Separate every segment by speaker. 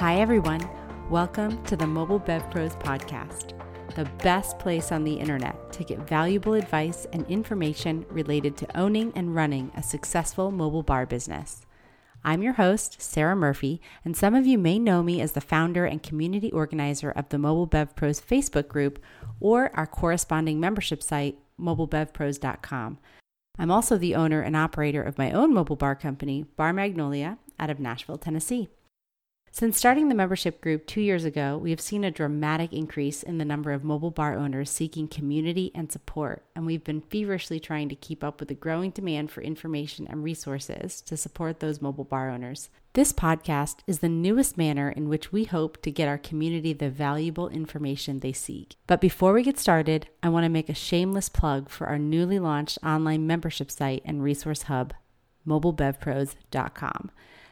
Speaker 1: Hi, everyone. Welcome to the Mobile Bev Pros podcast, the best place on the internet to get valuable advice and information related to owning and running a successful mobile bar business. I'm your host, Sarah Murphy, and some of you may know me as the founder and community organizer of the Mobile Bev Pros Facebook group or our corresponding membership site, mobilebevpros.com. I'm also the owner and operator of my own mobile bar company, Bar Magnolia, out of Nashville, Tennessee. Since starting the membership group two years ago, we have seen a dramatic increase in the number of mobile bar owners seeking community and support, and we've been feverishly trying to keep up with the growing demand for information and resources to support those mobile bar owners. This podcast is the newest manner in which we hope to get our community the valuable information they seek. But before we get started, I want to make a shameless plug for our newly launched online membership site and resource hub, mobilebevpros.com.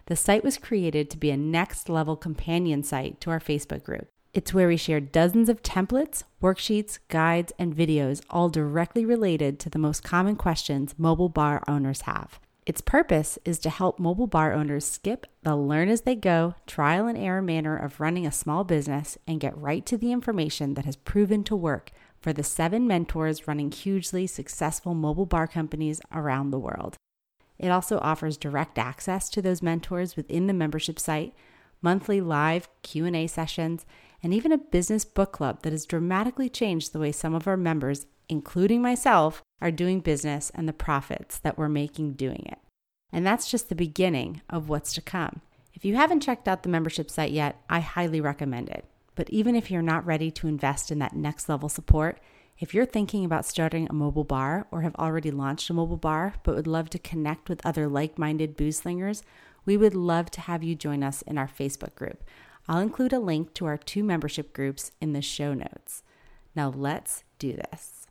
Speaker 1: The site was created to be a next level companion site to our Facebook group. It's where we share dozens of templates, worksheets, guides, and videos, all directly related to the most common questions mobile bar owners have. Its purpose is to help mobile bar owners skip the learn as they go, trial and error manner of running a small business and get right to the information that has proven to work for the seven mentors running hugely successful mobile bar companies around the world. It also offers direct access to those mentors within the membership site, monthly live Q&A sessions, and even a business book club that has dramatically changed the way some of our members, including myself, are doing business and the profits that we're making doing it. And that's just the beginning of what's to come. If you haven't checked out the membership site yet, I highly recommend it. But even if you're not ready to invest in that next level support, if you're thinking about starting a mobile bar or have already launched a mobile bar but would love to connect with other like minded booze slingers, we would love to have you join us in our Facebook group. I'll include a link to our two membership groups in the show notes. Now let's do this.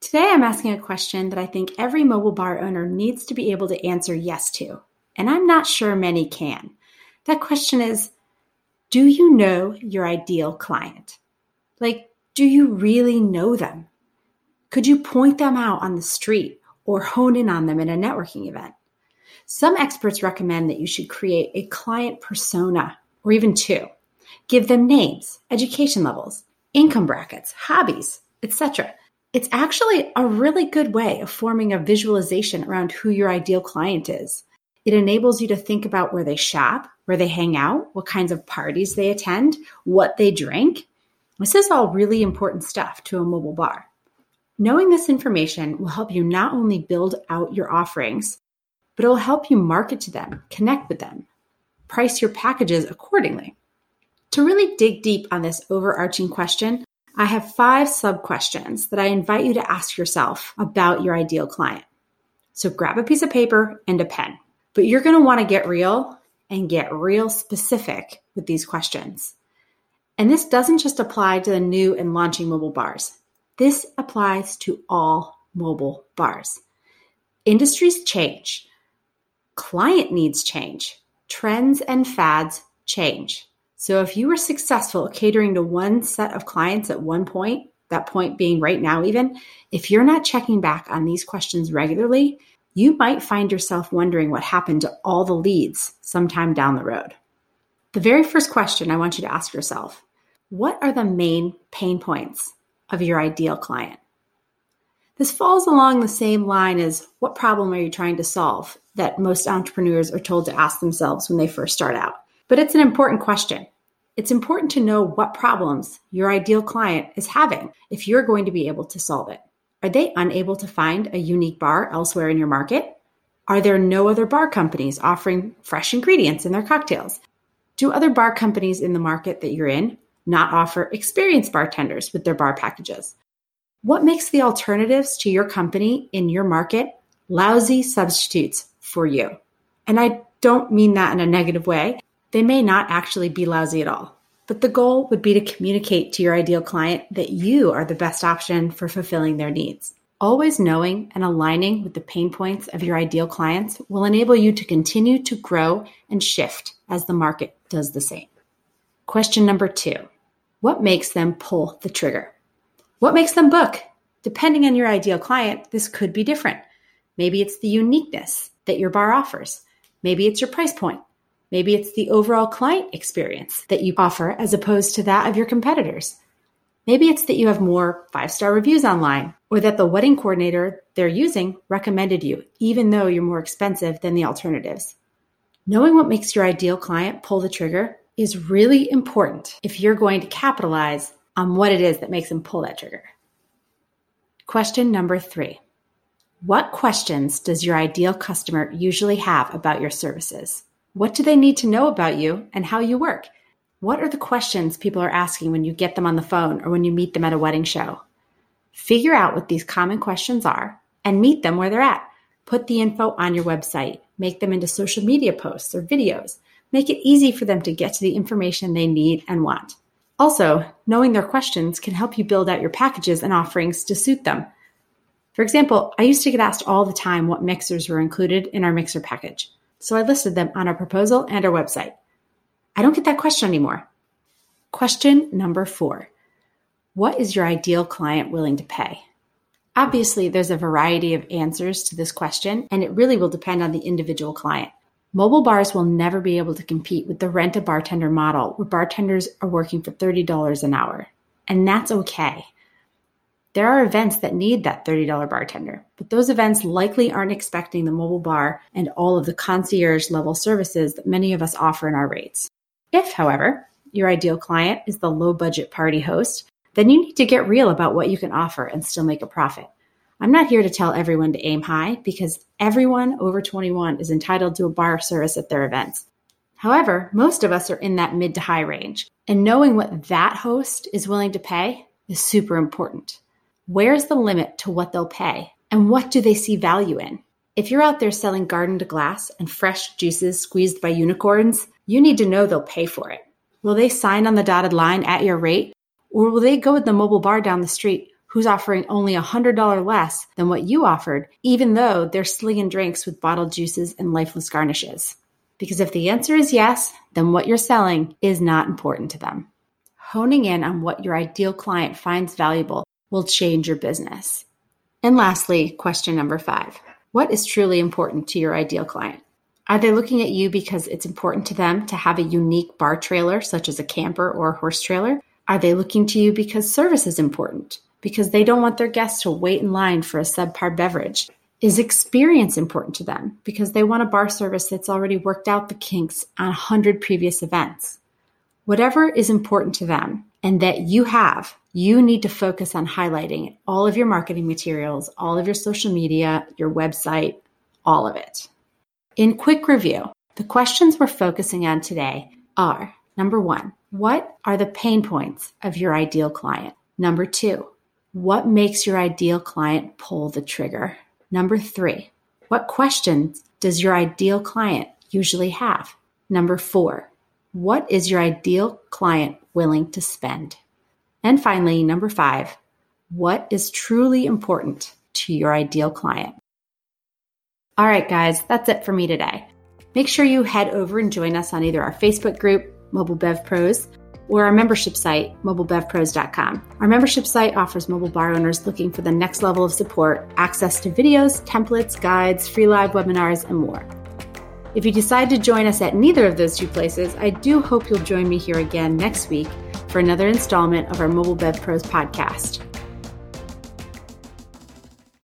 Speaker 2: Today, I'm asking a question that I think every mobile bar owner needs to be able to answer yes to, and I'm not sure many can. That question is Do you know your ideal client? Like, do you really know them? Could you point them out on the street or hone in on them in a networking event? Some experts recommend that you should create a client persona or even two. Give them names, education levels, income brackets, hobbies, etc. It's actually a really good way of forming a visualization around who your ideal client is. It enables you to think about where they shop, where they hang out, what kinds of parties they attend, what they drink, this is all really important stuff to a mobile bar. Knowing this information will help you not only build out your offerings, but it will help you market to them, connect with them, price your packages accordingly. To really dig deep on this overarching question, I have five sub questions that I invite you to ask yourself about your ideal client. So grab a piece of paper and a pen, but you're going to want to get real and get real specific with these questions. And this doesn't just apply to the new and launching mobile bars. This applies to all mobile bars. Industries change. Client needs change. Trends and fads change. So if you were successful catering to one set of clients at one point, that point being right now, even, if you're not checking back on these questions regularly, you might find yourself wondering what happened to all the leads sometime down the road. The very first question I want you to ask yourself what are the main pain points of your ideal client? This falls along the same line as what problem are you trying to solve that most entrepreneurs are told to ask themselves when they first start out. But it's an important question. It's important to know what problems your ideal client is having if you're going to be able to solve it. Are they unable to find a unique bar elsewhere in your market? Are there no other bar companies offering fresh ingredients in their cocktails? Do other bar companies in the market that you're in not offer experienced bartenders with their bar packages? What makes the alternatives to your company in your market lousy substitutes for you? And I don't mean that in a negative way. They may not actually be lousy at all. But the goal would be to communicate to your ideal client that you are the best option for fulfilling their needs. Always knowing and aligning with the pain points of your ideal clients will enable you to continue to grow and shift as the market does the same. Question number two What makes them pull the trigger? What makes them book? Depending on your ideal client, this could be different. Maybe it's the uniqueness that your bar offers. Maybe it's your price point. Maybe it's the overall client experience that you offer as opposed to that of your competitors. Maybe it's that you have more five star reviews online or that the wedding coordinator they're using recommended you, even though you're more expensive than the alternatives. Knowing what makes your ideal client pull the trigger is really important if you're going to capitalize on what it is that makes them pull that trigger. Question number three What questions does your ideal customer usually have about your services? What do they need to know about you and how you work? What are the questions people are asking when you get them on the phone or when you meet them at a wedding show? Figure out what these common questions are and meet them where they're at. Put the info on your website, make them into social media posts or videos. Make it easy for them to get to the information they need and want. Also, knowing their questions can help you build out your packages and offerings to suit them. For example, I used to get asked all the time what mixers were included in our mixer package, so I listed them on our proposal and our website. I don't get that question anymore. Question number four What is your ideal client willing to pay? Obviously, there's a variety of answers to this question, and it really will depend on the individual client. Mobile bars will never be able to compete with the rent a bartender model where bartenders are working for $30 an hour. And that's okay. There are events that need that $30 bartender, but those events likely aren't expecting the mobile bar and all of the concierge level services that many of us offer in our rates. If, however, your ideal client is the low budget party host, then you need to get real about what you can offer and still make a profit. I'm not here to tell everyone to aim high because everyone over 21 is entitled to a bar service at their events. However, most of us are in that mid to high range, and knowing what that host is willing to pay is super important. Where's the limit to what they'll pay, and what do they see value in? If you're out there selling garden to glass and fresh juices squeezed by unicorns, you need to know they'll pay for it. Will they sign on the dotted line at your rate? Or will they go with the mobile bar down the street who's offering only $100 less than what you offered, even though they're slinging drinks with bottled juices and lifeless garnishes? Because if the answer is yes, then what you're selling is not important to them. Honing in on what your ideal client finds valuable will change your business. And lastly, question number five What is truly important to your ideal client? Are they looking at you because it's important to them to have a unique bar trailer, such as a camper or a horse trailer? Are they looking to you because service is important? Because they don't want their guests to wait in line for a subpar beverage? Is experience important to them because they want a bar service that's already worked out the kinks on 100 previous events? Whatever is important to them and that you have, you need to focus on highlighting all of your marketing materials, all of your social media, your website, all of it. In quick review, the questions we're focusing on today are number one, what are the pain points of your ideal client? Number two, what makes your ideal client pull the trigger? Number three, what questions does your ideal client usually have? Number four, what is your ideal client willing to spend? And finally, number five, what is truly important to your ideal client? All right, guys, that's it for me today. Make sure you head over and join us on either our Facebook group, Mobile Bev Pros, or our membership site, mobilebevpros.com. Our membership site offers mobile bar owners looking for the next level of support access to videos, templates, guides, free live webinars, and more. If you decide to join us at neither of those two places, I do hope you'll join me here again next week for another installment of our Mobile Bev Pros podcast.